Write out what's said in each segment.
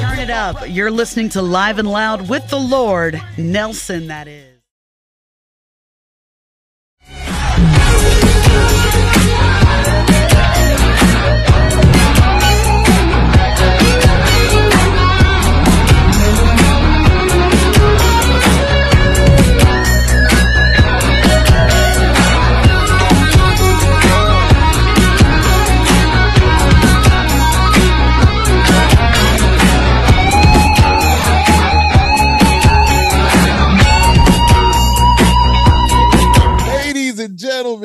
Turn it up. You're listening to Live and Loud with the Lord, Nelson, that is.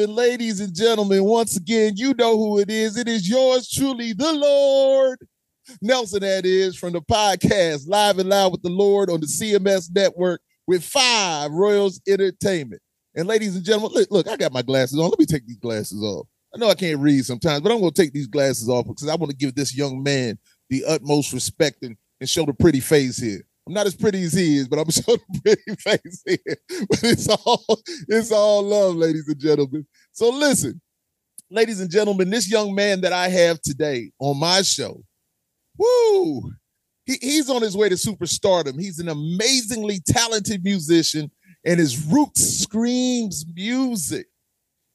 Ladies and gentlemen, once again, you know who it is. It is yours truly, the Lord. Nelson, that is, from the podcast Live and Loud with the Lord on the CMS network with five Royals Entertainment. And ladies and gentlemen, look, look, I got my glasses on. Let me take these glasses off. I know I can't read sometimes, but I'm going to take these glasses off because I want to give this young man the utmost respect and, and show the pretty face here. I'm not as pretty as he is, but I'm showing a pretty face here. But it's all it's all love, ladies and gentlemen. So listen, ladies and gentlemen, this young man that I have today on my show, woo, he, he's on his way to superstardom. He's an amazingly talented musician, and his roots screams music.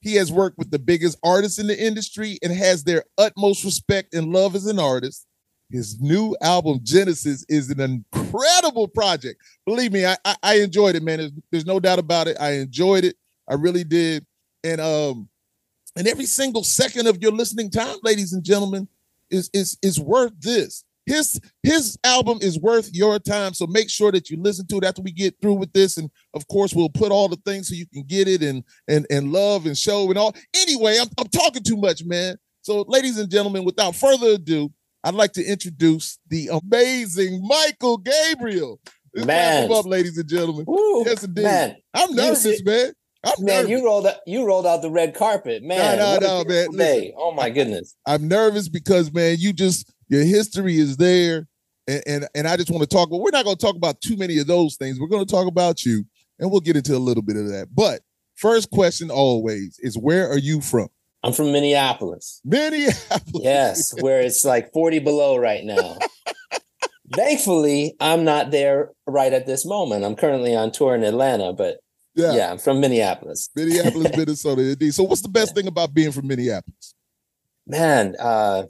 He has worked with the biggest artists in the industry and has their utmost respect and love as an artist. His new album Genesis is an incredible project. Believe me, I I, I enjoyed it, man. There's, there's, no doubt about it. I enjoyed it. I really did. And um, and every single second of your listening time, ladies and gentlemen, is is is worth this. His his album is worth your time. So make sure that you listen to it after we get through with this. And of course, we'll put all the things so you can get it and and and love and show and all. Anyway, I'm I'm talking too much, man. So, ladies and gentlemen, without further ado, I'd like to introduce the amazing Mychael Gabriel. Man, up, ladies and gentlemen. Ooh, yes, indeed. Man. I'm nervous, man. I'm man, nervous. you rolled out, you rolled out the red carpet, man. No, no, no, man. Listen, oh my goodness. I'm nervous because, man, you just your history is there, and and, and I just want to talk. But we're not going to talk about too many of those things. We're going to talk about you, and we'll get into a little bit of that. But first question always is, where are you from? I'm from Minneapolis. Minneapolis. Yes, where it's like 40 below right now. Thankfully, I'm not there right at this moment. I'm currently on tour in Atlanta, but yeah, yeah I'm from Minneapolis. Minneapolis, Minnesota, indeed. So, what's the best thing about being from Minneapolis? Man, uh,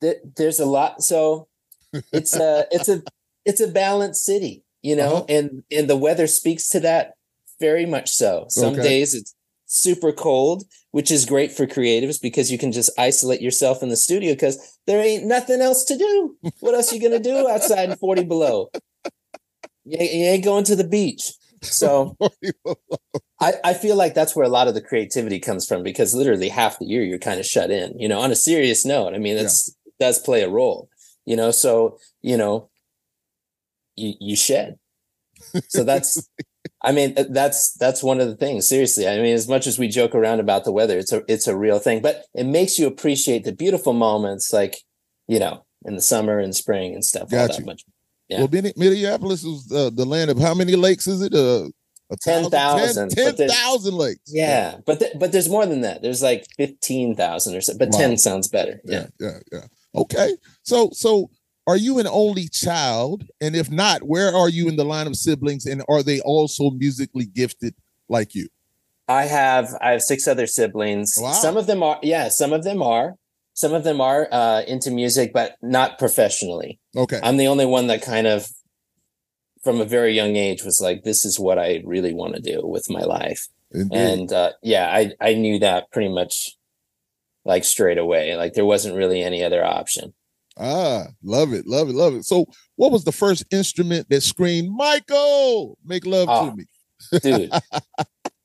th- there's a lot. So, it's a it's a it's a balanced city, you know, uh-huh. and and the weather speaks to that very much so. Some okay. days it's super cold, which is great for creatives because you can just isolate yourself in the studio because there ain't nothing else to do. What else are you gonna do outside in 40 below? You, you ain't going to the beach. So I, I feel like that's where a lot of the creativity comes from because literally half the year you're kind of shut in, you know, on a serious note. I mean, that's yeah. does play a role, you know, so you know, you you shed. So that's I mean, that's that's one of the things. Seriously, I mean, as much as we joke around about the weather, it's a it's a real thing. But it makes you appreciate the beautiful moments, like you know, in the summer and spring and stuff. Got you. much. Yeah. Well, Minneapolis is uh, the land of how many lakes is it? Uh, ten thousand. Ten thousand lakes. Yeah, yeah. but th- but there's more than that. There's like fifteen thousand or so. But wow. ten sounds better. Yeah. yeah, yeah, yeah. Okay, so so are you an only child? And if not, where are you in the line of siblings? And are they also musically gifted like you? I have I have six other siblings. Wow. Some of them are yeah, some of them are. Some of them are uh, into music, but not professionally. Okay. I'm the only one that kind of from a very young age was like, this is what I really want to do with my life. Indeed. And uh, yeah, I I knew that pretty much like straight away. Like there wasn't really any other option. Ah, love it, love it, love it. So, what was the first instrument that screamed, Mychael, make love oh, to me? dude,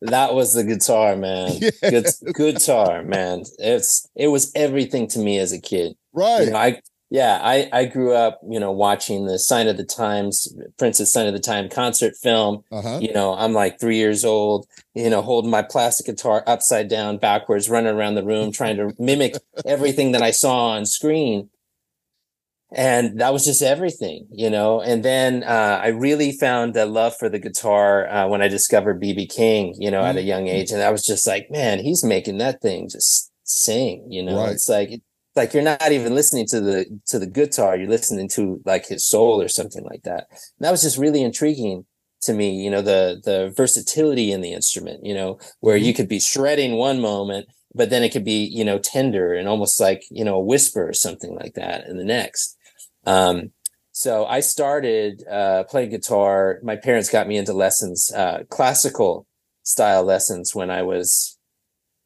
that was the guitar, man. Yeah. Good, guitar, man. It's it was everything to me as a kid. Right. You know, I yeah, I I grew up, you know, watching the Sign of the Times, Prince's Sign of the Time concert film. Uh-huh. You know, I'm like three years old, you know, holding my plastic guitar upside down, backwards, running around the room, trying to mimic everything that I saw on screen and that was just everything you know? And then uh, i really found a love for the guitar uh, when i discovered bb king you know mm-hmm. at a young mm-hmm. age. And i was just like man he's making that thing just sing you know? Right. it's like it's like you're not even listening to the to the guitar. You're listening to like his soul or something like that. And that was just really intriguing to me you know the the versatility in the instrument you know? Where you could be shredding one moment but then it could be you know tender and almost like you know a whisper or something like that in the next um so i started uh playing guitar my parents got me into lessons uh classical style lessons when i was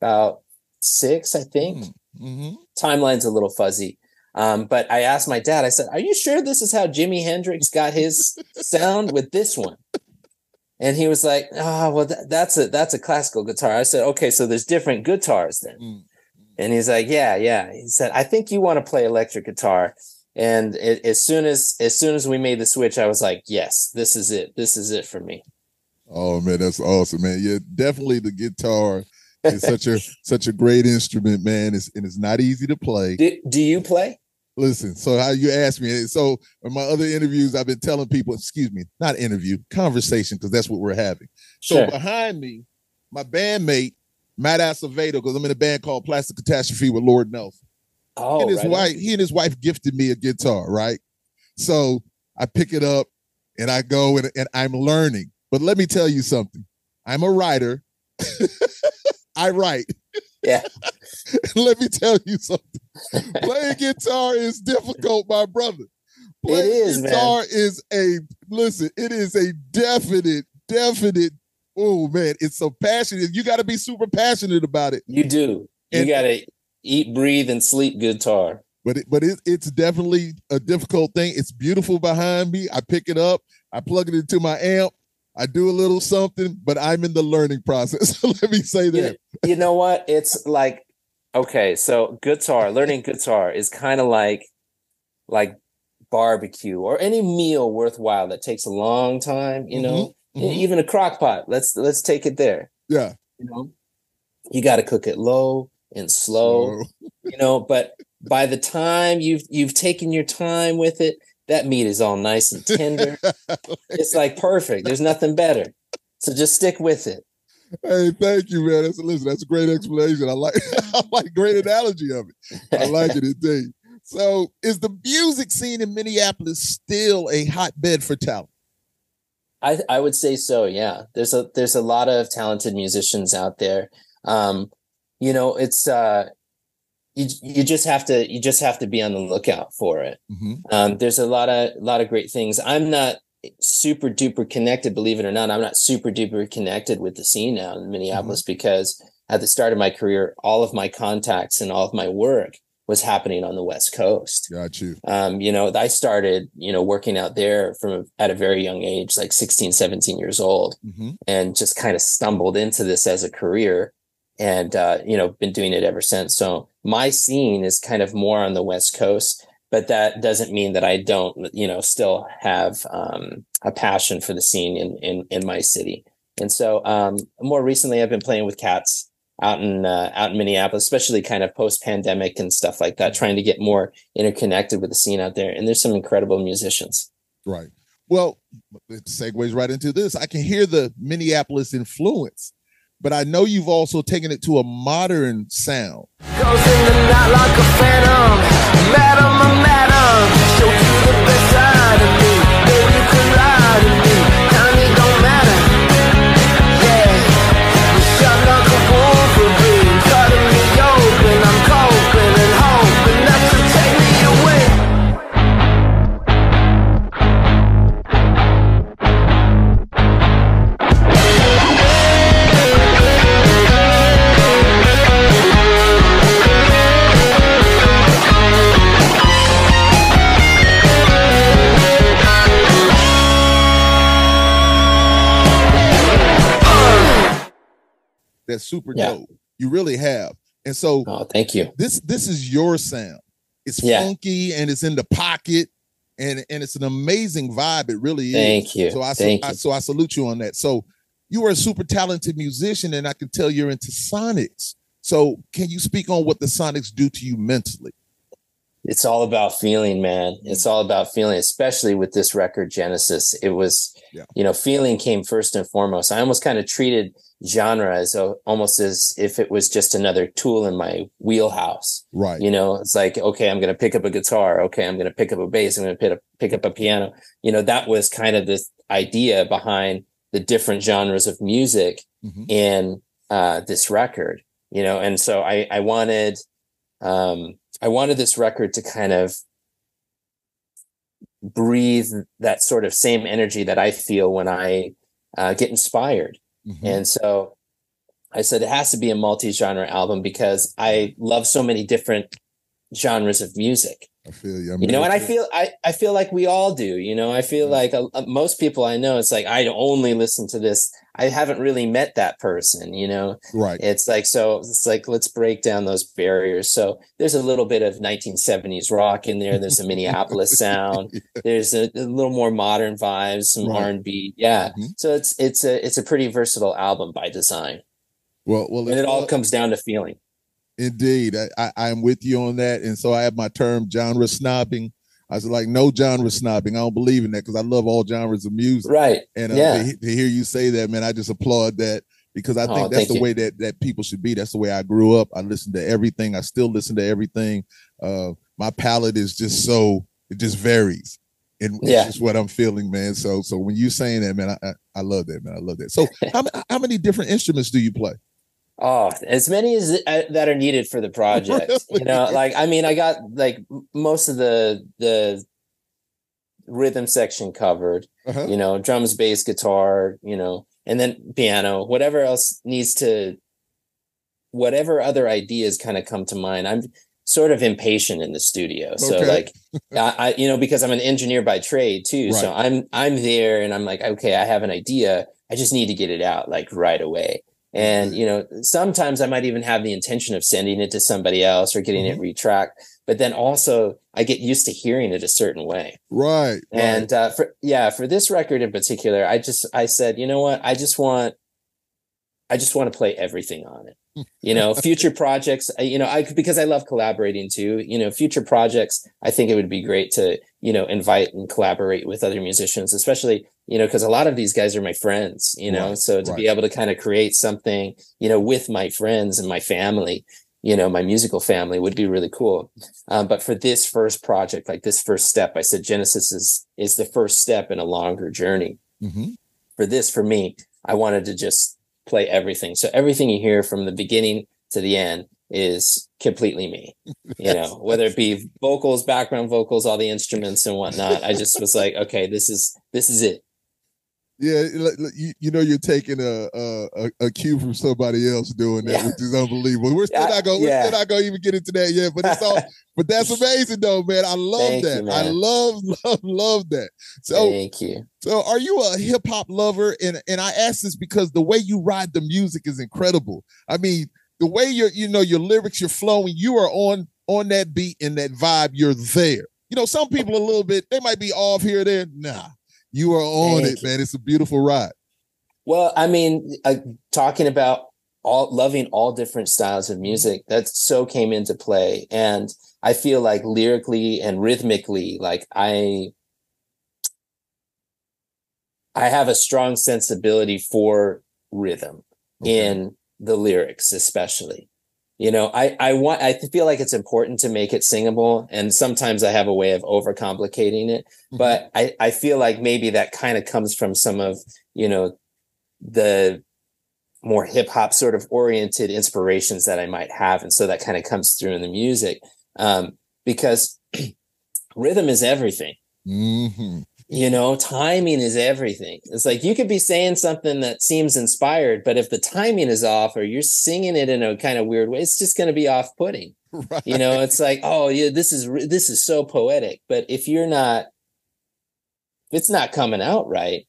about six i think Mm-hmm. timeline's a little fuzzy. Um, but I asked my dad, I said, Are you sure this is how Jimi Hendrix got his sound with this one? And he was like, Oh, well, th- that's a that's a classical guitar. I said, Okay, so there's different guitars then. Mm. And he's like, Yeah, yeah. He said, I think you want to play electric guitar. And it, as soon as as soon as we made the switch, I was like, Yes, this is it. This is it for me. Oh man, that's awesome, man. Yeah, definitely the guitar is such a such a great instrument, man. It's and it's not easy to play. Do, do you play? Listen, so how you asked me, so in my other interviews, I've been telling people, excuse me, not interview, conversation, because that's what we're having. So Sure. behind me, my bandmate, Matt Acevedo, because I'm in a band called Plastic Catastrophe with Lord Nelson. Oh, he and his right on. wife, he and his wife gifted me a guitar, right? So I pick it up and I go and, and I'm learning. But let me tell you something. I'm a writer. I write. Yeah. let me tell you something. Playing guitar is difficult, my brother. Playing is, man. guitar is a listen, it is a definite, definite. Oh man, it's so passionate. You got to be super passionate about it. You do. You And- gotta eat, breathe, and sleep guitar. but it, but it, it's definitely a difficult thing. It's beautiful behind me. I pick it up, I plug it into my amp, I do a little something, but I'm in the learning process. Let me say You, that. you know what? It's like okay, so guitar, learning guitar is kind of like like barbecue or any meal worthwhile that takes a long time, you know. Mhm, mhm. Even a crock pot. Let's let's take it there. Yeah. You know, you got to cook it low and slow. So, you know but by the time you've you've taken your time with it that meat is all nice and tender it's like perfect there's nothing better so just stick with it hey, thank you, man. That's listen. That's a great explanation. I like. I like great analogy of it. I like it indeed. So, is the music scene in Minneapolis still a hotbed for talent? i i would say so yeah there's a there's a lot of talented musicians out there um you know it's uh you, you just have to you just have to be on the lookout for it Mhm. um, there's a lot of lot of great things. I'm not super duper connected, believe it or not. I'm not super duper connected with the scene now in Minneapolis because at the start of my career, all of my contacts and all of my work was happening on the West Coast. Got you. Um, you know, I started, you know, working out there from at a very young age, like 16, 17 years old hmm and just kind of stumbled into this as a career and uh, you know been doing it ever since. So my scene is kind of more on the west coast but that doesn't mean that i don't you know still have um, a passion for the scene in in, in my city. And so um, more recently i've been playing with cats out in uh, out in minneapolis especially kind of post pandemic and stuff like that trying to get more interconnected with the scene out there. And there's some incredible musicians. Right. Well, it segues right into this. I can hear the Minneapolis influence, but I know you've also taken it to a modern sound. That's super Yeah. dope. You really have. And so oh thank you this this is your sound. It's Yeah. funky and it's in the pocket and and it's an amazing vibe. It really is. Thank you. So I, Thank I you. so I salute you on that. So you are a super talented musician, and I can tell you're into sonics. So can you speak on what the sonics do to you mentally? it's all about feeling, man. It's all about feeling, especially with this record Genesis. It was, Yeah. you know, feeling came first and foremost. I almost kind of treated genre as a, almost as if it was just another tool in my wheelhouse. Right. You know, it's like, okay, I'm going to pick up a guitar. Okay, I'm going to pick up a bass. I'm going to pick up, pick up a piano. You know, that was kind of this idea behind the different genres of music Mhm. in uh, this record. You know, and so I I wanted um, I wanted this record to kind of breathe that sort of same energy that I feel when I uh, get inspired. Mhm. And so I said it has to be a multi-genre album because I love so many different genres of music. I feel you. I You know, and I feel I I feel like we all do. You know, I feel Yeah. like uh, uh, most people I know. It's like I only listen to this. I haven't really met that person. You know, right. it's like so. It's like let's break down those barriers. So there's a little bit of 1970s rock in there. There's a Minneapolis sound. There's a, a little more modern vibes, some Right. R and B. Yeah. Mhm. So it's it's a it's a pretty versatile album by design, Well, well, and it all comes down to feeling. Indeed, I, I, I'm with you on that, and so I have my term genre snobbing. I was like, no genre snobbing. I don't believe in that because I love all genres of music. Right. And uh, Yeah. to, to hear you say that, man, I just applaud that because I Oh, think that's the you. way that that people should be. That's the way I grew up. I listened to everything. I still listen to everything. Uh, my palate is just so it just varies, and it's Yeah. just what I'm feeling, man. So so when you saying that, man, I, I, I love that, man. I love that. So how how many different instruments do you play? Oh, as many as uh, that are needed for the project. You know, like I mean, I got like most of the the rhythm section covered. Uh-huh. You know, drums, bass, guitar. You know, and then piano. Whatever else needs to, whatever other ideas kind of come to mind. I'm sort of impatient in the studio, so Okay. like I, I, you know, because I'm an engineer by trade too. So I'm I'm there, and I'm like, okay, I have an idea. I just need to get it out like right away. And you know, sometimes I might even have the intention of sending it to somebody else or getting it retracked. But then also, I get used to hearing it a certain way. Right. right. And uh, for yeah, for this record in particular, I just I said, you know what, I just want, I just want to play everything on it. You know, future projects. You know, I because I love collaborating too. You know, future projects. I think it would be great to you know invite and collaborate with other musicians, especially you know because a lot of these guys are my friends. You know, Right, so to be able to kind of create something you know with my friends and my family. You know, my musical family would be really cool. Um, but for this first project, like this first step, I said Genesis is is the first step in a longer journey. Mhm. For this, for me, I wanted to just play everything. So everything you hear from the beginning to the end is completely me. You know, whether it be vocals, background vocals, all the instruments and whatnot. I just was like, okay, this is this is it. Yeah, you, you know you're taking a, a a- cue from somebody else doing that, Yeah. which is unbelievable. We're still Yeah, not going. We're still not going to even get into that yet. But it's all. but that's amazing, though, man. I love Thank you, that. I love, love, love that. So, Thank you. so are you a hip hop lover? And and I ask this because the way you ride the music is incredible. I mean, the way your you know your lyrics, you're flowing. You are on on that beat and that vibe. You're there. You know, some people a little bit. They might be off here or there. Nah, you are on Thank it, man. It's a beautiful ride. Well, I mean, uh, talking about all loving all different styles of music, that so came into play. And I feel like lyrically and rhythmically, like I I have a strong sensibility for rhythm Okay. in the lyrics, especially. You know, I I want I feel like it's important to make it singable, and sometimes I have a way of overcomplicating it. Mhm. But I I feel like maybe that kind of comes from some of you know the more hip hop sort of oriented inspirations that I might have, and so that kind of comes through in the music um, because rhythm is everything Mhm. You know timing is everything it's like you could be saying something that seems inspired but if the timing is off or you're singing it in a kind of weird way it's just going to be off-putting Right. you know it's like oh yeah this is this is so poetic but if you're not if it's not coming out right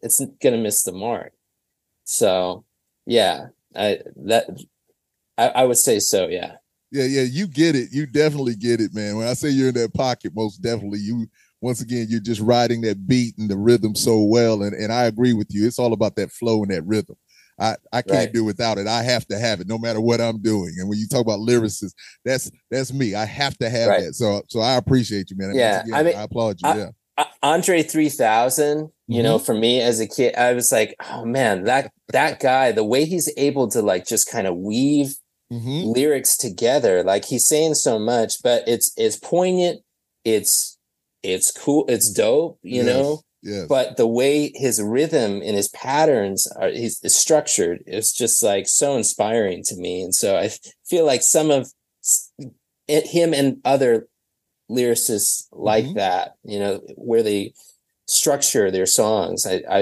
it's going to miss the mark so yeah i that I, I would say so yeah Yeah, yeah, you get it. You definitely get it, man. When I say you're in that pocket, most definitely you once again you're just riding that beat and the rhythm so well. And and I agree with you. It's all about that flow and that rhythm. I, I can't Right. do without it. I have to have it no matter what I'm doing. And when you talk about lyricists, that's that's me. I have to have Right. that. So so I appreciate you, man. And Yeah, again, I mean, I applaud you. I- yeah. Andre 3000, you know, for me as a kid, I was like, oh man, that that guy, the way he's able to like just kind of weave hmm lyrics together, like he's saying so much, but it's it's poignant, it's it's cool, it's dope, you know. Yes. But the way his rhythm and his patterns are he's is structured is just like so inspiring to me. And so I feel like some of s- it- him and other lyricists like Mhm. that, you know, where they structure their songs. I, I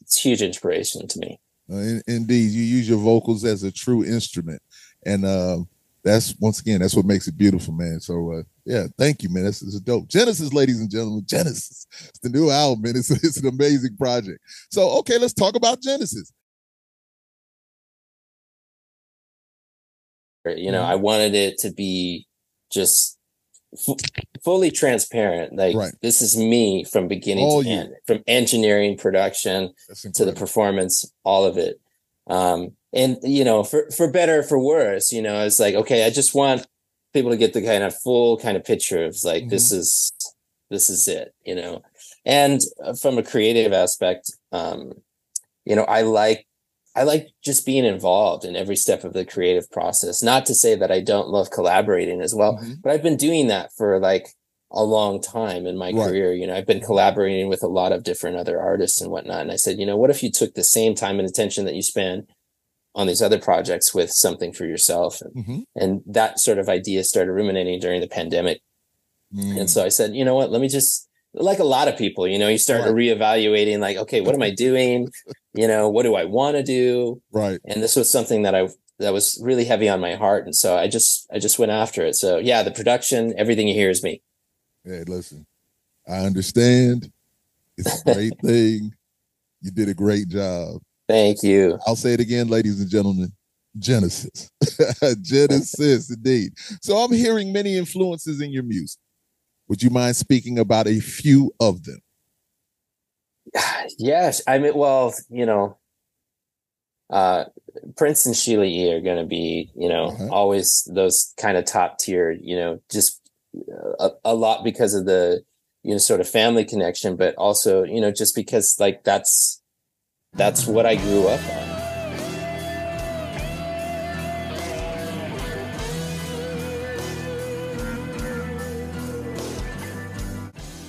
it's huge inspiration to me. Uh, in- indeed, you use your vocals as a true instrument, and uh, that's once again that's what makes it beautiful, man. So uh, yeah, thank you, man. This is dope. Genesis, ladies and gentlemen, Genesis. It's the new album, man. It's it's an amazing project. So okay, let's talk about Genesis. You know, Mhm. I wanted it to be just f- fully transparent. Like Right. this is me from beginning All to you. end, from engineering, production, to the performance, all of it. Um, and you know, for for better or for worse, you know, it's like okay, I just want people to get the kind of full kind of picture of like this is this is it, you know. And uh, from a creative aspect, um, you know, I like I like just being involved in every step of the creative process. Not to say that I don't love collaborating as well, Mhm. but I've been doing that for like a long time in my Right. career. You know, I've been collaborating with a lot of different other artists and whatnot. And I said, you know, what if you took the same time and attention that you spend on these other projects with something for yourself? And, Mhm. and that sort of idea started ruminating during the pandemic. Mm. And so I said, you know what, let me just like a lot of people, you know, you start Right. reevaluating like, okay, what am I doing? You know, what do I want to do? right. and this was something that I that was really heavy on my heart, and so I just I just went after it. So yeah, the production, everything you hear is me. Hey, listen, I understand. It's a great thing. You did a great job. Thank you. I'll say it again, ladies and gentlemen. Genesis. Genesis, indeed. So I'm hearing many influences in your music. Would you mind speaking about a few of them? Yes, I mean, well, you know, uh, Prince and Sheila E. are going to be, you know, Uh-huh. always those kind of top tier, you know, just uh, a, a lot because of the, you know, sort of family connection, but also, you know, just because like that's that's what I grew up on.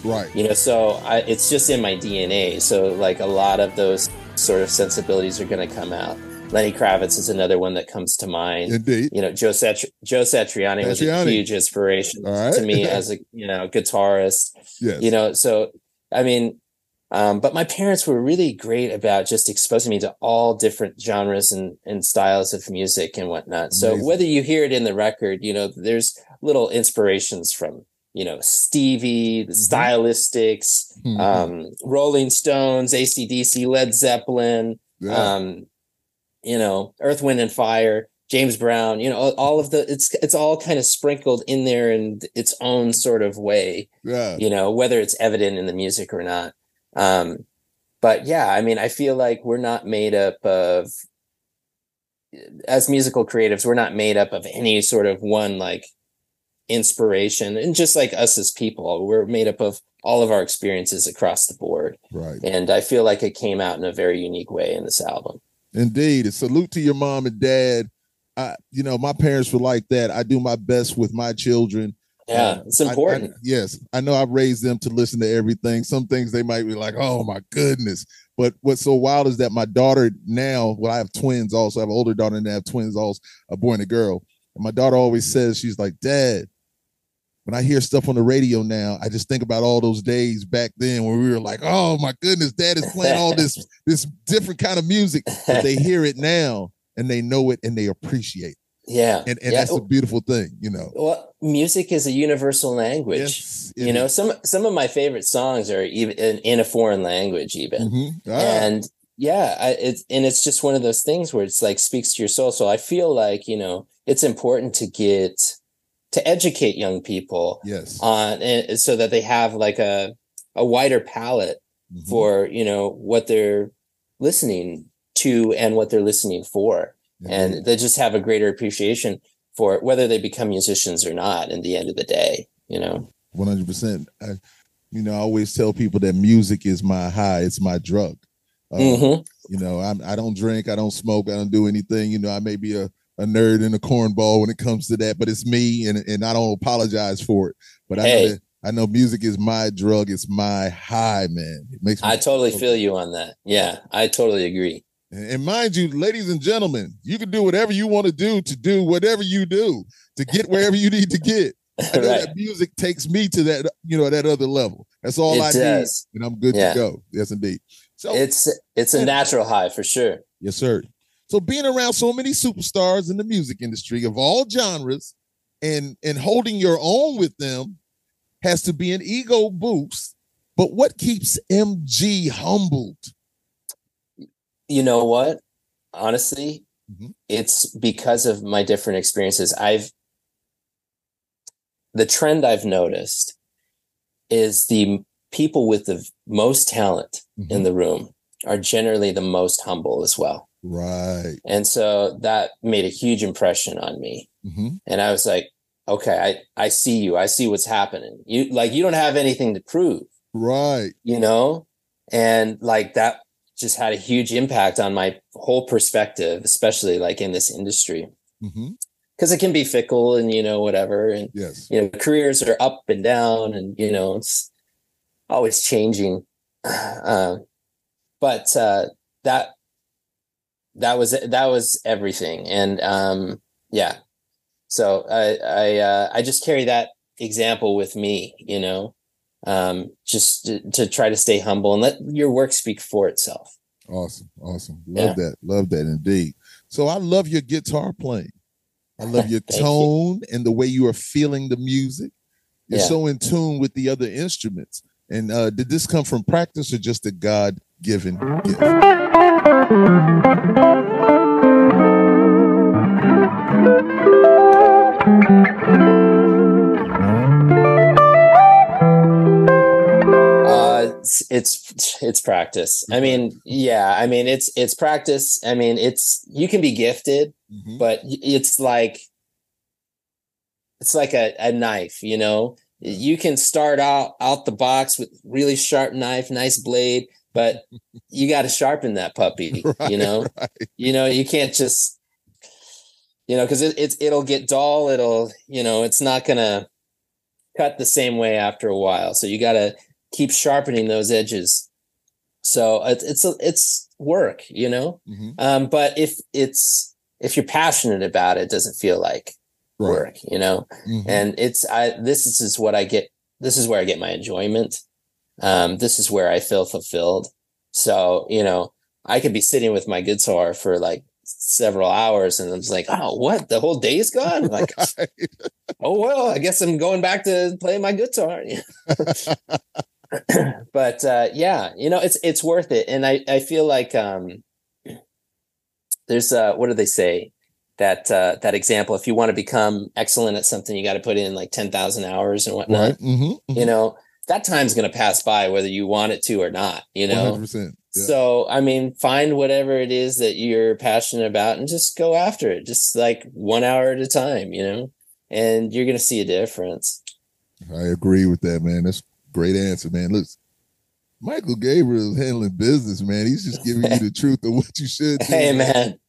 Right. you know so I, it's just in my dna so like a lot of those sort of sensibilities are going to come out lenny kravitz is another one that comes to mind Indeed. you know joe, Satri- joe satriani was a huge inspiration right. to me as a you know guitarist Yes. you know so i mean um, but my parents were really great about just exposing me to all different genres and, and styles of music and whatnot. So Amazing. whether you hear it in the record, you know, there's little inspirations from, you know, Stevie, the stylistics, Mhm. um, Rolling Stones, ACDC, Led Zeppelin, yeah. um, you know, Earth, Wind and Fire, James Brown, you know, all, all of the, it's, it's all kind of sprinkled in there in its own sort of way yeah. you know whether it's evident in the music or not um but yeah i mean i feel like we're not made up of as musical creatives we're not made up of any sort of one like inspiration and just like us as people we're made up of all of our experiences across the board Right. and i feel like it came out in a very unique way in this album Indeed. A salute to your mom and dad. I, you know, my parents were like that. I do my best with my children. Yeah Uh, it's I- I- important yes, I know I've raised them to listen to everything. Some things they might be like, "Oh my goodness!" But what's so wild is that my daughter now, well, I have twins also. I have an older daughter and I have twins also, a boy and a girl. And my daughter always says, "She's like, Dad." When I hear stuff on the radio now, I just think about all those days back then when we were like, "Oh my goodness, Dad is playing all this this different kind of music." But they hear it now and they know it and they appreciate it, yeah and and yeah. that's a beautiful thing, you know. well music is a universal language Yes, you know is. some some of my favorite songs are even in, in a foreign language even Mhm. Ah. and yeah I, it's and it's just one of those things where it's like speaks to your soul so i feel like you know it's important to get to educate young people Yes. on and so that they have like a a wider palette Mhm. for you know what they're listening to and what they're listening for and they just have a greater appreciation for it, whether they become musicians or not in the end of the day you know One hundred percent. I you know, I always tell people that music is my high. It's my drug. Uh, Mhm. You know, I'm, I don't drink. I don't smoke. I don't do anything. You know, I may be a, a nerd and a cornball when it comes to that, but it's me, and and I don't apologize for it. But I know that, I know music is my drug. It's my high, man. It makes me i totally feel you on that yeah i totally agree And mind you, ladies and gentlemen, you can do whatever you want to do to do whatever you do to get wherever you need to get. I know right that music takes me to that, you know, that other level. That's all It I does. need, and I'm good Yeah. to go. Yes, indeed. So, it's it's a natural high for sure yes, sir. So, being around so many superstars in the music industry of all genres, and and holding your own with them, has to be an ego boost. But what keeps MG humbled? You know what? Honestly Mhm. it's because of my different experiences. I've the trend i've noticed is the people with the most talent Mm-hmm. in the room are generally the most humble as well. Right. and so that made a huge impression on me. Hmm and i was like okay i i see you. I see what's happening. You like you don't have anything to prove. Right. you know? And like that just had a huge impact on my whole perspective especially like in this industry. Hmm because it can be fickle and you know whatever and Yes. you know careers are up and down and you know it's always changing. Uh, but uh that that was that was everything. And um yeah. So i i uh, i just carry that example with me you know um just to, to try to stay humble and let your work speak for itself Awesome. Awesome. Love that. Love that indeed. So I love your guitar playing. I love your Thank you. tone and the way you are feeling the music. You're Yeah. so in tune with the other instruments. And uh, did this come from practice or just a God given gift? it's it's, it's practice. I mean yeah i mean it's it's practice. I mean it's you can be gifted Mhm. but it's like it's like a, a knife you know? You can start out out the box with really sharp knife nice blade but you got to sharpen that puppy Right, you know? right. you know you can't just you know because it, it's it'll get dull it'll you know it's not gonna cut the same way after a while. So you got to keep sharpening those edges so it's it's a, it's work you know Mhm. um but if it's if you're passionate about it, it doesn't feel like Right. work you know Mhm. and it's i this is, is what i get this is where i get my enjoyment um this is where i feel fulfilled so you know i could be sitting with my guitar for like several hours and i'm just like oh what the whole day's gone I'm like Right. oh well i guess i'm going back to playing my guitar but uh yeah you know it's it's worth it and i i feel like um there's uh what do they say that uh that example if you want to become excellent at something you got to put in like 10,000 hours and whatnot Right. Mm-hmm. you know that time's going to pass by whether you want it to or not you know 100%. Yeah. so I mean, find whatever it is that you're passionate about and just go after it, just like one hour at a time, you know, and you're gonna see a difference. I agree with that, man. That's great answer, man. Look, Mychael Gabriel is handling business, man. He's just giving you the truth of what you should do. Hey, man.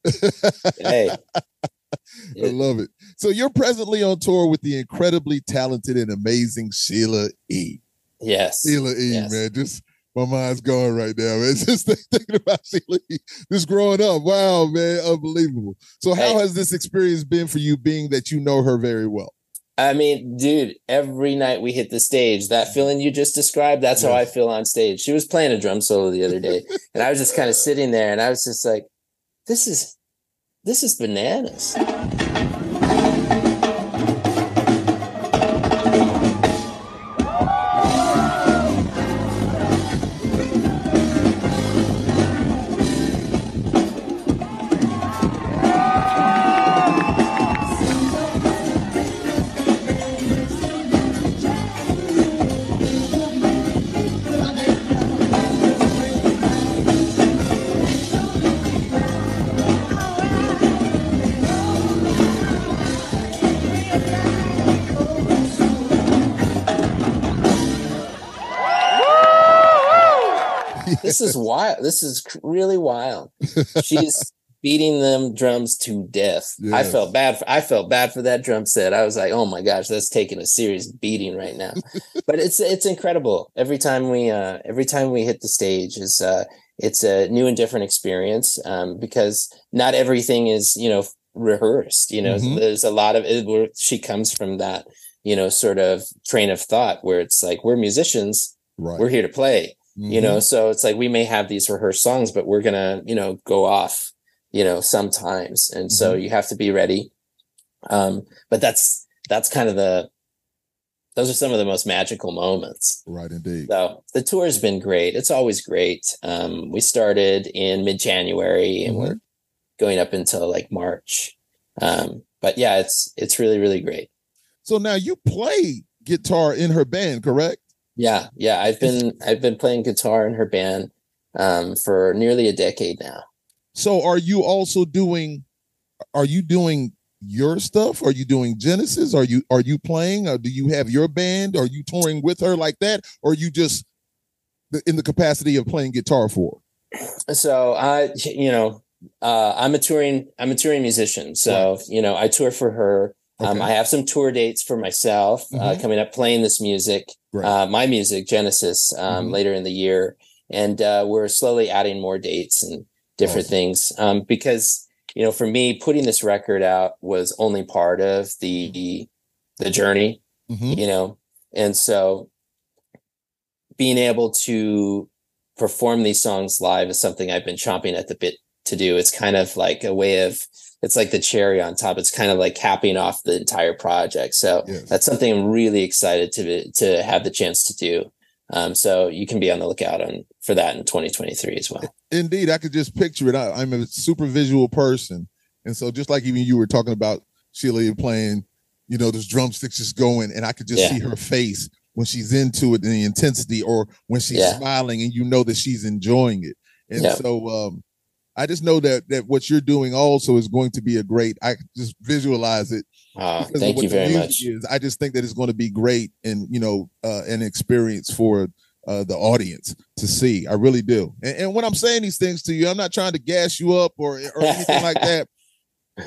Hey, I love it. So you're presently on tour with the incredibly talented and amazing Sheila E. yes, Sheila E, Yes. man. Just my mind's going right now, man. Just thinking about Sheila E. Just growing up. Wow, man. Unbelievable. So how Hey. has this experience been for you, being that you know her very well? I mean, dude, every night we hit the stage, that feeling you just described, that's how I feel on stage. She was playing a drum solo the other day, and I was just kind of sitting there, and I was just like, "This is, this is bananas." This is wild. This is really wild. She's beating them drums to death. I felt bad. For, I felt bad for that drum set. I was like, oh my gosh, that's taking a serious beating right now. but it's it's incredible. Every time we uh every time we hit the stage is uh it's a new and different experience um because not everything is you know rehearsed. You know, Mhm. there's a lot of it. Where she comes from that you know sort of train of thought where it's like we're musicians, Right. we're here to play you Mhm. know so it's like we may have these rehearsed songs but we're gonna you know go off you know sometimes and so Mm-hmm. you have to be ready um but that's that's kind of the those are some of the most magical moments Right, indeed. so the tour has been great it's always great um we started in mid-january and Mhm. we're going up until like march um but yeah it's it's really really great So now you play guitar in her band, correct? Yeah yeah i've been i've been playing guitar in her band um for nearly a decade now So are you also doing are you doing your stuff? Are you doing Genesis? Are you are you playing? Or do you have your band? Are you touring with her like that? Or are you just in the capacity of playing guitar for? her? so i you know uh i'm a touring i'm a touring musician so you know i tour for her um, i have some tour dates for myself uh, Mhm. coming up playing this music Right. uh my music genesis um Mhm. later in the year and uh we're slowly adding more dates and different Awesome. things um because you know for me putting this record out was only part of the the journey Mhm. you know and so being able to perform these songs live is something i've been chomping at the bit to do it's kind of like a way of it's like the cherry on top it's kind of like capping off the entire project so Yes. that's something i'm really excited to to have the chance to do um, so you can be on the lookout on for that in 2023 as well Indeed, I could just picture it. I, I'm a super visual person, and so just like even you were talking about Sheila playing, you know, those drumsticks just going, and I could just Yeah. see her face when she's into it and the intensity, or when she's Yeah. smiling, and you know that she's enjoying it. And Yeah. so, um, I just know that that what you're doing also is going to be a great. I just visualize it. uh, thank you very much Is. I just think that it's going to be great and you know uh, an experience for uh, the audience to see. I really do. And, and when I'm saying these things to you, I'm not trying to gas you up or or anything like that.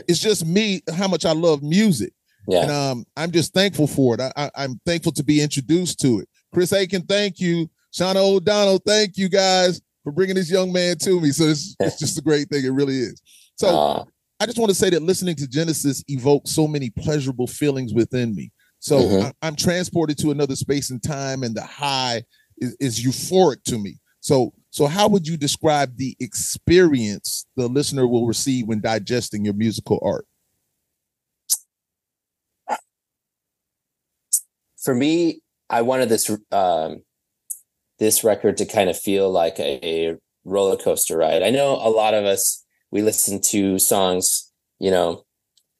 It's just me how much I love music, yeah and um, I'm just thankful for it. I, I, I'm thankful to be introduced to it. Chris Aiken, thank you. Shauna O'Donnell, thank you guys for bringing this young man to me. So it's, it's just a great thing. It really is. So Aw, I just want to say that listening to Genesis evokes so many pleasurable feelings within me. So Mhm. I, I'm transported to another space and time, and the high is, is euphoric to me. So, so how would you describe the experience the listener will receive when digesting your musical art? for me, I wanted this um, this record to kind of feel like a, a roller coaster ride. I know a lot of us we listen to songs, you know,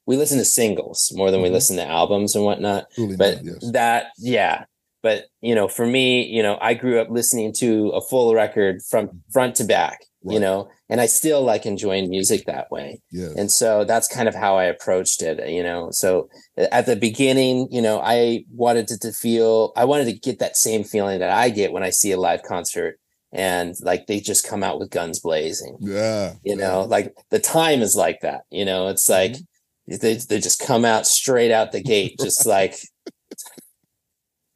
we listen to singles more than we Mhm. listen to albums and whatnot. Truly, But not, yes. that, yeah. But you know, for me, you know, I grew up listening to a full record from front to back, you know, and I still like enjoying music that way. yes. And so that's kind of how I approached it, you know. So at the beginning, you know, I wanted it to feel, I wanted to get that same feeling that I get when I see a live concert and like they just come out with guns blazing, yeah. you know, like the time is like that, you know, it's like mm-hmm. they, they just come out straight out the gate, just like,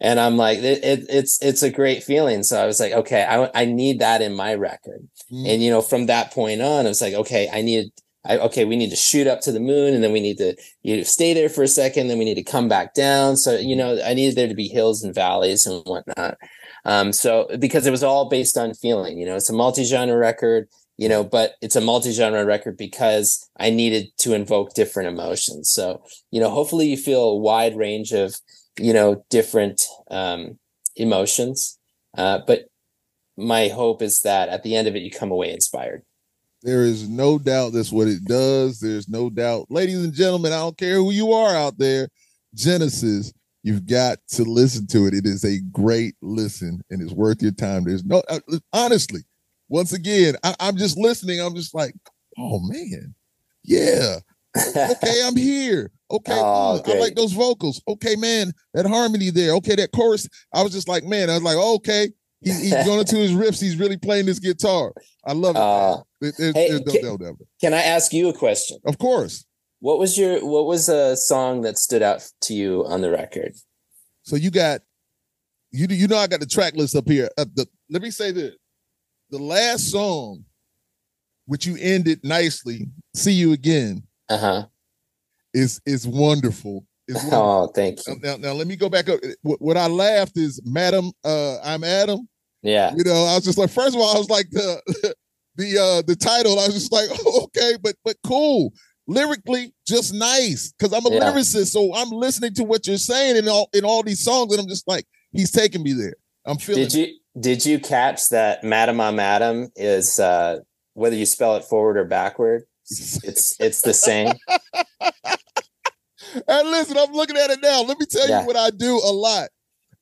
and I'm like, it, it, it's, it's a great feeling. So I was like, okay, I, I need that in my record. Mhm. and you know from that point on it was like okay i need I, okay we need to shoot up to the moon and then we need to you know, stay there for a second then we need to come back down. So you know i needed there to be hills and valleys and whatnot. Um so because it was all based on feeling you know it's a multi-genre record you know but it's a multi-genre record because i needed to invoke different emotions. So you know hopefully you feel a wide range of you know different um emotions uh but my hope is that at the end of it you come away inspired There is no doubt that's what it does. There's no doubt. Ladies and gentlemen, I don't care who you are out there, Genesis, you've got to listen to it. It is a great listen and it's worth your time. There's no, uh, honestly, once again, I, I'm just listening. I'm just like, oh man, yeah. Okay, I'm here. Okay, Oh, mm, I like those vocals. Okay, man, that harmony there. Okay, that chorus. I was just like, man, I was like, okay, he, he's going into his riffs. He's really playing this guitar. I love it. Uh, It- it- hey, it- can- can I ask you a question? Of course. What was your what was a song that stood out to you on the record? So you got you you know I got the track list up here. Uh, the, let me say this: the last song, which you ended nicely, "See You Again," Uh huh. is is wonderful. Is wonderful. Oh, thank you. Now, now let me go back up. What, what I laughed is, "Madam, uh, I'm Adam." Yeah. You know, I was just like, first of all, I was like the the uh the title. I was just like, okay, but but cool. Lyrically, just nice. Cause I'm a Yeah. lyricist. So I'm listening to what you're saying in all in all these songs, and I'm just like, he's taking me there. I'm feeling Did you did you catch that Madam I'm Adam is uh whether you spell it forward or backward? It's it's the same. And listen, I'm looking at it now. Let me tell Yeah. you what I do a lot.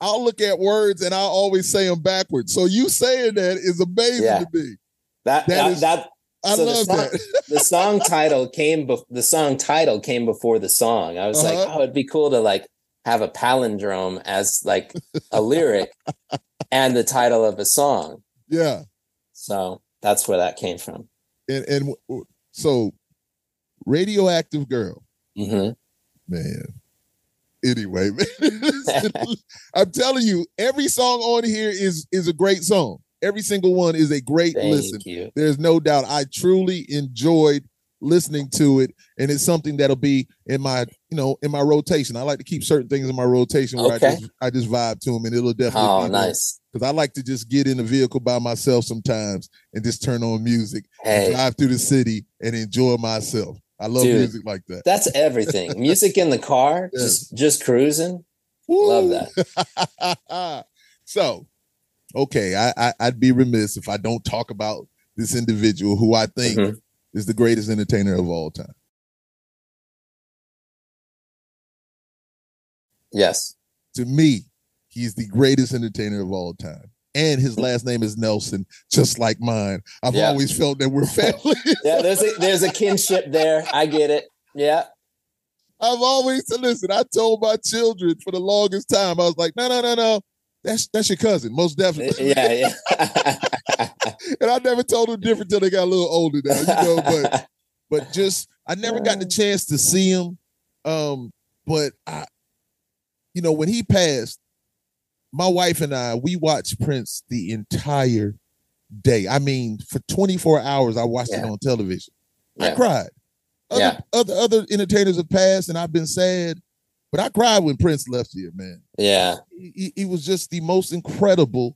I'll look at words and I'll always say them backwards. So you saying that is amazing Yeah. to me. That That that, is- that I So the love song- that. the song title came the song title came before the song. I was like, Uh-huh. oh, it'd be cool to like have a palindrome as like a lyric and the title of a song. Yeah. So that's where that came from. And and so radioactive girl. hmm man. Anyway, man, I'm telling you, every song on here is is a great song. Every single one is a great Thank listen. you. There's no doubt. I truly enjoyed listening to it, and it's something that'll be in my, you know, in my rotation. I like to keep certain things in my rotation where Okay. I just I just vibe to them, and it'll definitely. Oh, nice. Because I like to just get in the vehicle by myself sometimes and just turn on music, and Hey, drive through the city, and enjoy myself. I love Dude. music like that. that's everything. Music in the car, Yeah. just just cruising. Love that. so, okay, I, I I'd be remiss if I don't talk about this individual who I think Mhm. is the greatest entertainer of all time. Yes. To me, he's the greatest entertainer of all time. And his last name is Nelson, just like mine. I've Yeah. always felt that we're family. Yeah, there's a there's a kinship there. I get it. Yeah. I've always listen. I told my children for the longest time, I was like, no, no, no, no. That's that's your cousin, most definitely. Yeah, yeah. and I never told them different till they got a little older now, you know. But but just I never got the chance to see him. Um, but I, you know, when he passed, my wife and I we watched Prince the entire day. I mean, for 24 hours, I watched it on television. I cried. Other, Yeah. other other entertainers have passed, and I've been sad, but I cried when Prince left here, man yeah. he, he- was just the most incredible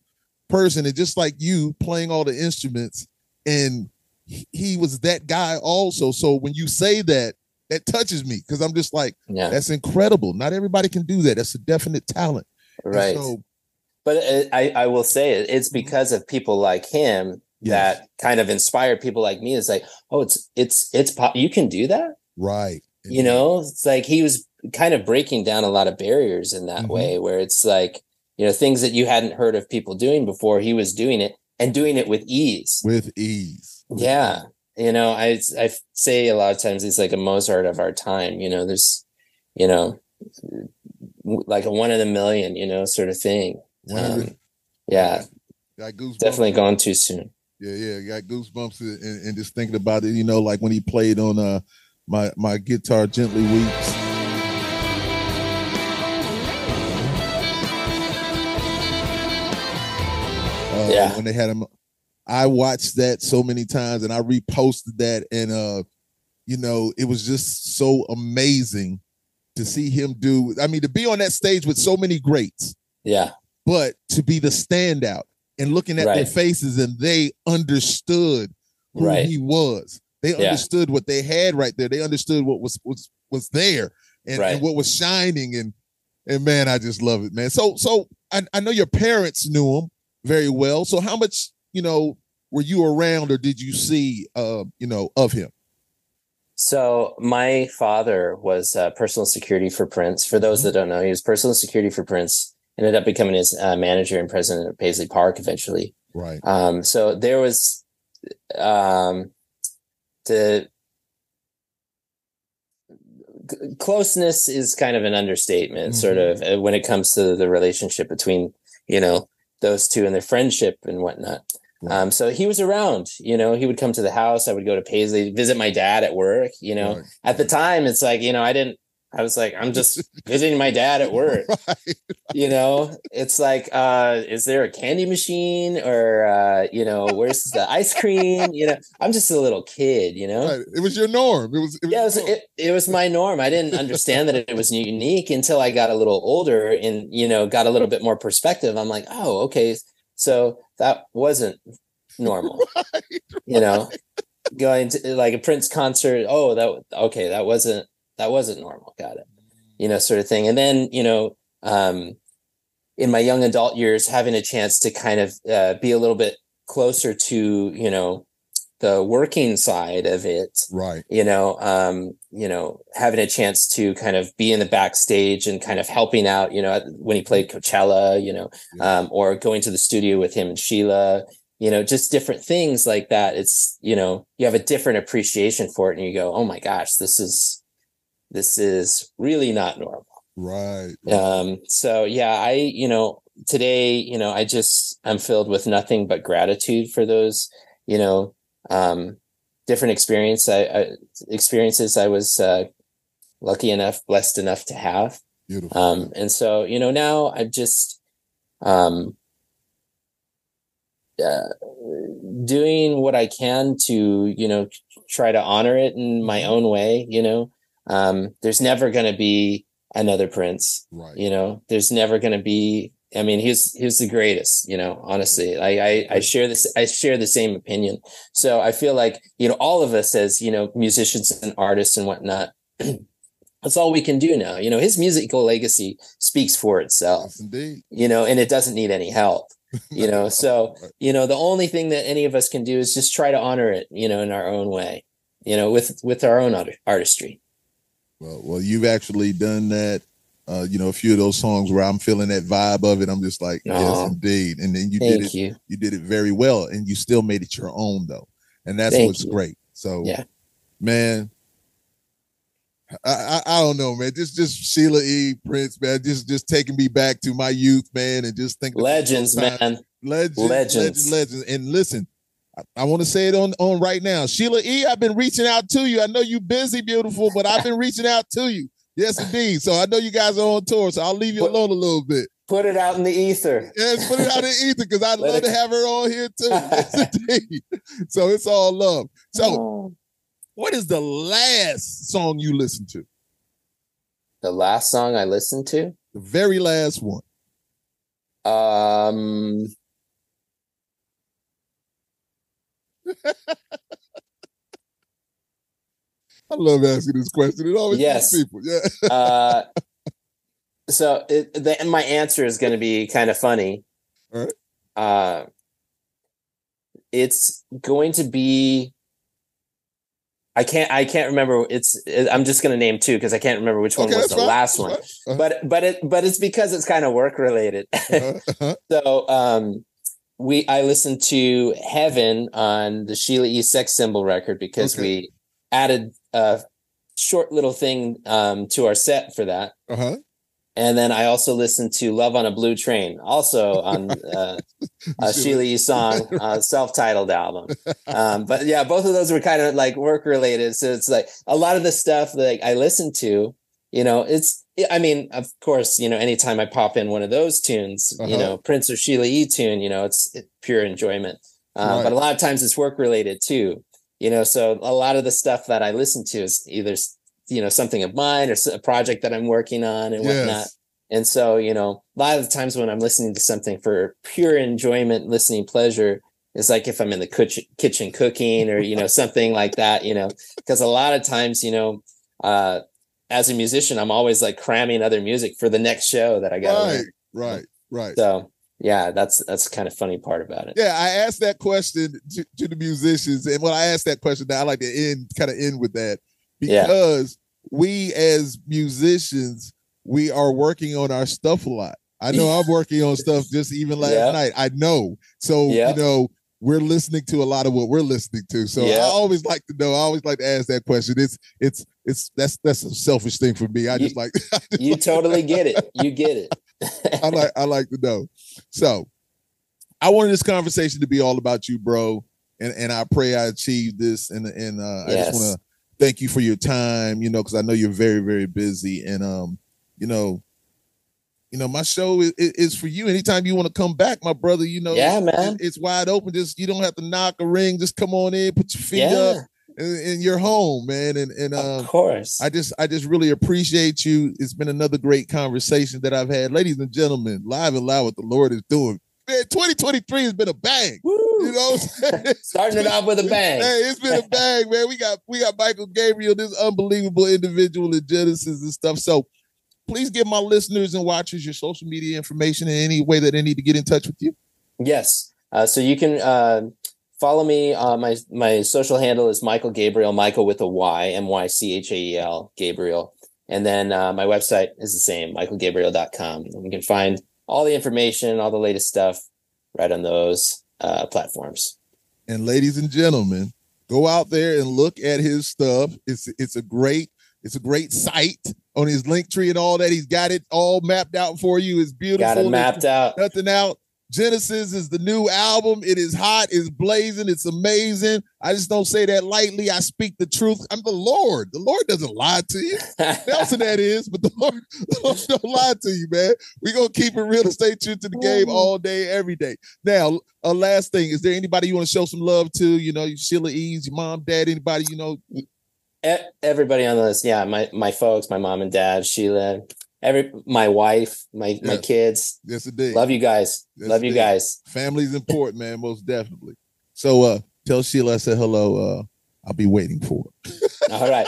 person and just like you playing all the instruments and he, was that guy also so when you say that that touches me because i'm just like Yeah. that's incredible not everybody can do that that's a definite talent And Right. so But it, I, I will say it, it's because of people like him yes, that kind of inspired people like me. It's like, oh, it's it's it's pop. You can do that. right You know, it's like he was kind of breaking down a lot of barriers in that Mhm. way, where it's like, you know, things that you hadn't heard of people doing before. He was doing it and doing it with ease. with ease Yeah. You know, I I say a lot of times he's like a Mozart of our time. You know, there's, you know, like a one in a million, you know, sort of thing. One of the- Um, yeah, definitely gone too soon. yeah yeah got goosebumps and, and, and just thinking about it you know like when he played on uh my my guitar gently weeps. Uh, Yeah. when they had him i watched that so many times and i reposted that and uh you know it was just so amazing to see him do i mean to be on that stage with so many greats. Yeah, but to be the standout and looking at their faces and they understood who Right. he was. They Yeah. understood what they had right there. They understood what was was was there and, Right. and what was shining and and man, I just love it, man. So so I, I know your parents knew him very well. So how much, you know, were you around or did you see uh, you know, of him? So my father was uh, personal security for Prince. For those that don't know, he was personal security for Prince. Ended up becoming his uh, manager and president of Paisley Park eventually. Right. Um, so there was um, the c- closeness is kind of an understatement, sort of, uh, when it comes to the relationship between you know those two and their friendship and whatnot. Right. Um, so he was around, you know, he would come to the house. I would go to Paisley, visit my dad at work, you know, Right. at the time it's like, you know, I didn't, I was like, I'm just visiting my dad at work, Right. you know, it's like, uh, is there a candy machine or, uh, you know, where's the ice cream? You know, I'm just a little kid, you know? Right. It was your norm. It was. It was, yeah, it was, it, it was my norm. I didn't understand that it was unique until I got a little older and you know got a little bit more perspective. I'm like, oh, okay, so that wasn't normal. You know, going to like a Prince concert. Oh, that okay, that wasn't that wasn't normal. Got it. You know, sort of thing. And then you know, um, in my young adult years, having a chance to kind of uh, be a little bit closer to you know the working side of it right. you know um you know having a chance to kind of be in the backstage and kind of helping out you know when he played coachella you know Yeah. um or going to the studio with him and sheila you know just different things like that it's you know you have a different appreciation for it and you go oh my gosh this is this is really not normal Right. um so yeah i you know today you know i just i'm filled with nothing but gratitude for those you know um different experience I, I experiences i was uh lucky enough blessed enough to have Beautiful. um and so you know now i'm just um uh, doing what i can to you know try to honor it in my own way you know um there's never going to be another prince right. you know? There's never going to be i mean he's he's the greatest you know honestly. I, I i share this i share the same opinion. So i feel like you know all of us as you know musicians and artists and whatnot that's all we can do now. You know his musical legacy speaks for itself Yes, indeed. you know and it doesn't need any help you know? So you know the only thing that any of us can do is just try to honor it you know in our own way you know with with our own art- artistry Well, well, you've actually done that. Uh, you know, a few of those songs where I'm feeling that vibe of it. I'm just like, yes, indeed. And then you did it. you You did it very well, and you still made it your own though, and that's Thank what's you. great. So, Yeah. man. I, I I don't know, man. Just just Sheila E. Prince, man. Just just taking me back to my youth, man, and just thinking legends man legends, Legends. legends, legends. And listen, I, I want to say it on on right now, Sheila E. I've been reaching out to you. I know you busy, beautiful, but I've been reaching out to you. Yes, indeed. So I know you guys are on tour, so I'll leave you What- alone a little bit. put it out in the ether Yes, put it out in ether because I'd Let love it- to have her on here too. Yes, indeed. So it's all love. So, Oh. what is the last song you listened to? the last song I listened to. The very last one. Um, I love asking this question. It always Yes. gets people. Yeah. uh, so it, the, my answer is going to be kind of funny. All right. Uh, it's going to be. I can't. I can't remember. It's. I'm just going to name two because I can't remember which one Okay, was the last one. Uh-huh. But but it but it's because it's kind of work related. Uh-huh, uh-huh. So um we I listened to Heaven on the Sheila E. Sex Symbol record because Okay. we added a short little thing um to our set for that. Uh-huh. And then I also listened to Love on a Blue Train, also on uh, a Sheila E. song, uh, self-titled album. Um, but yeah, both of those were kind of like work related. So it's like a lot of the stuff that I listened to, you know, it's I mean, of course, you know, anytime I pop in one of those tunes, you Uh-huh. know, Prince or Sheila E. tune, you know, it's, it's pure enjoyment. Um, Right. But a lot of times it's work related too, you know. So a lot of the stuff that I listen to is either you know something of mine or a project that I'm working on and whatnot. Yes. And so, you know, a lot of the times when I'm listening to something for pure enjoyment, listening pleasure, it's like if I'm in the kitchen, kitchen cooking or, you know, something like that, you know, because a lot of times, you know, uh, as a musician, I'm always like cramming other music for the next show that I got. Right, right, right. So yeah, that's, that's kind of funny part about it. Yeah, I asked that question to, to the musicians, and when I asked that question, I like to end kind of end with that Yeah. because we as musicians we are working on our stuff a lot. I know I'm working on stuff just even last Yeah. night. I know, so Yeah. you know we're listening to a lot of what we're listening to. So Yeah. I always like to know. I always like to ask that question. It's it's it's that's that's a selfish thing for me. I just like I just You like- totally get it. You get it. I like I like to know. So I wanted this conversation to be all about you, bro. And and I pray I achieved this. And and uh, I just want to thank you for your time. You know, because I know you're very very busy. And um, you know, you know, my show is, is for you. Anytime you want to come back, my brother. You know, Yeah, man. it's wide open. Just you don't have to knock a ring. Just come on in, put your feet Yeah, up, and, and you're home, man. And and um, of course. I just I just really appreciate you. It's been another great conversation that I've had. Ladies and gentlemen, live and loud what the Lord is doing. Man, 2023 has been a bang. Woo! You know what I'm saying? Starting it off with a bang. Hey, it's been a bang, man. We got we got Mychael Gabriel, this unbelievable individual in Genesis and stuff. So please give my listeners and watchers your social media information in any way that they need to get in touch with you. Yes. Uh, so you can uh, follow me. Uh, my my social handle is Mychael Gabriel, Mychael with a Y, M Y C H A E L, Gabriel. And then uh, my website is the same, mychaelgabriel.com. And you can find all the information, all the latest stuff right on those uh, platforms. And ladies and gentlemen, go out there and look at his stuff. It's it's a great it's a great site on his Linktree and all that. He's got it all mapped out for you. It's beautiful. Got it mapped out. nothing out. Genesis is the new album. It is hot, it's blazing, it's amazing. I just don't say that lightly. I speak the truth. I'm the Lord. The Lord doesn't lie to you. Nelson, that is, but the Lord, the Lord don't lie to you, man. We're gonna keep it real and stay true to the game mm-hmm. all day, every day. Now, a last thing, is there anybody you want to show some love to? You know, Sheila Eves, your mom, dad, anybody, you know, Everybody on the list, yeah, my my folks, my mom and dad, Sheila, every my wife, my my kids. yes, indeed. Love you guys. Yes, Love you indeed. guys. Family's important, man, most definitely. So uh tell Sheila I said hello. Uh I'll be waiting for her. All right.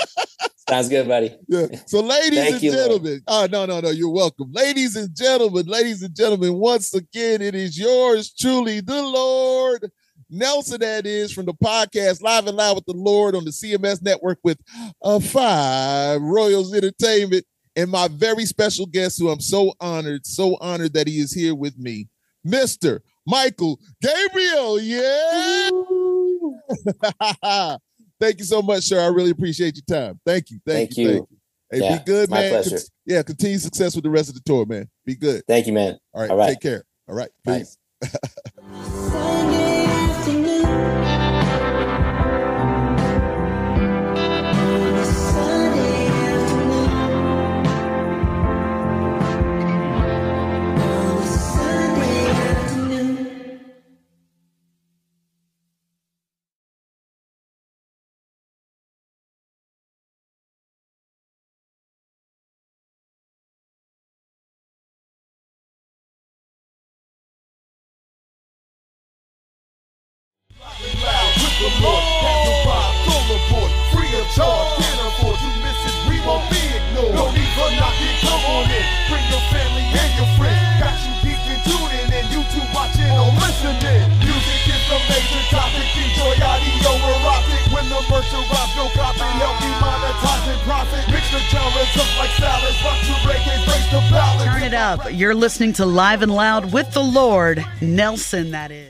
Sounds good, buddy. Yeah. So, ladies and you, Lord. gentlemen, oh no, no, no, you're welcome. Ladies and gentlemen, ladies and gentlemen, once again, it is yours truly, the Lord Nelson. That is from the podcast Live and Loud with the Lord on the CMS network with uh, Five Royals Entertainment, and my very special guest, who I'm so honored, so honored that he is here with me, Mister Mychael Gabriel. Yeah. Thank you so much, sir. I really appreciate your time. Thank you. Thank, Thank you. Thank you. Hey, Yeah, be good, my man. pleasure. Cont- yeah, continue success with the rest of the tour, man. Be good. Thank you, man. All right. All right. Take care. All right. Peace. Turn it up. You're listening to Live and Loud with the Lord, Nelson, that is.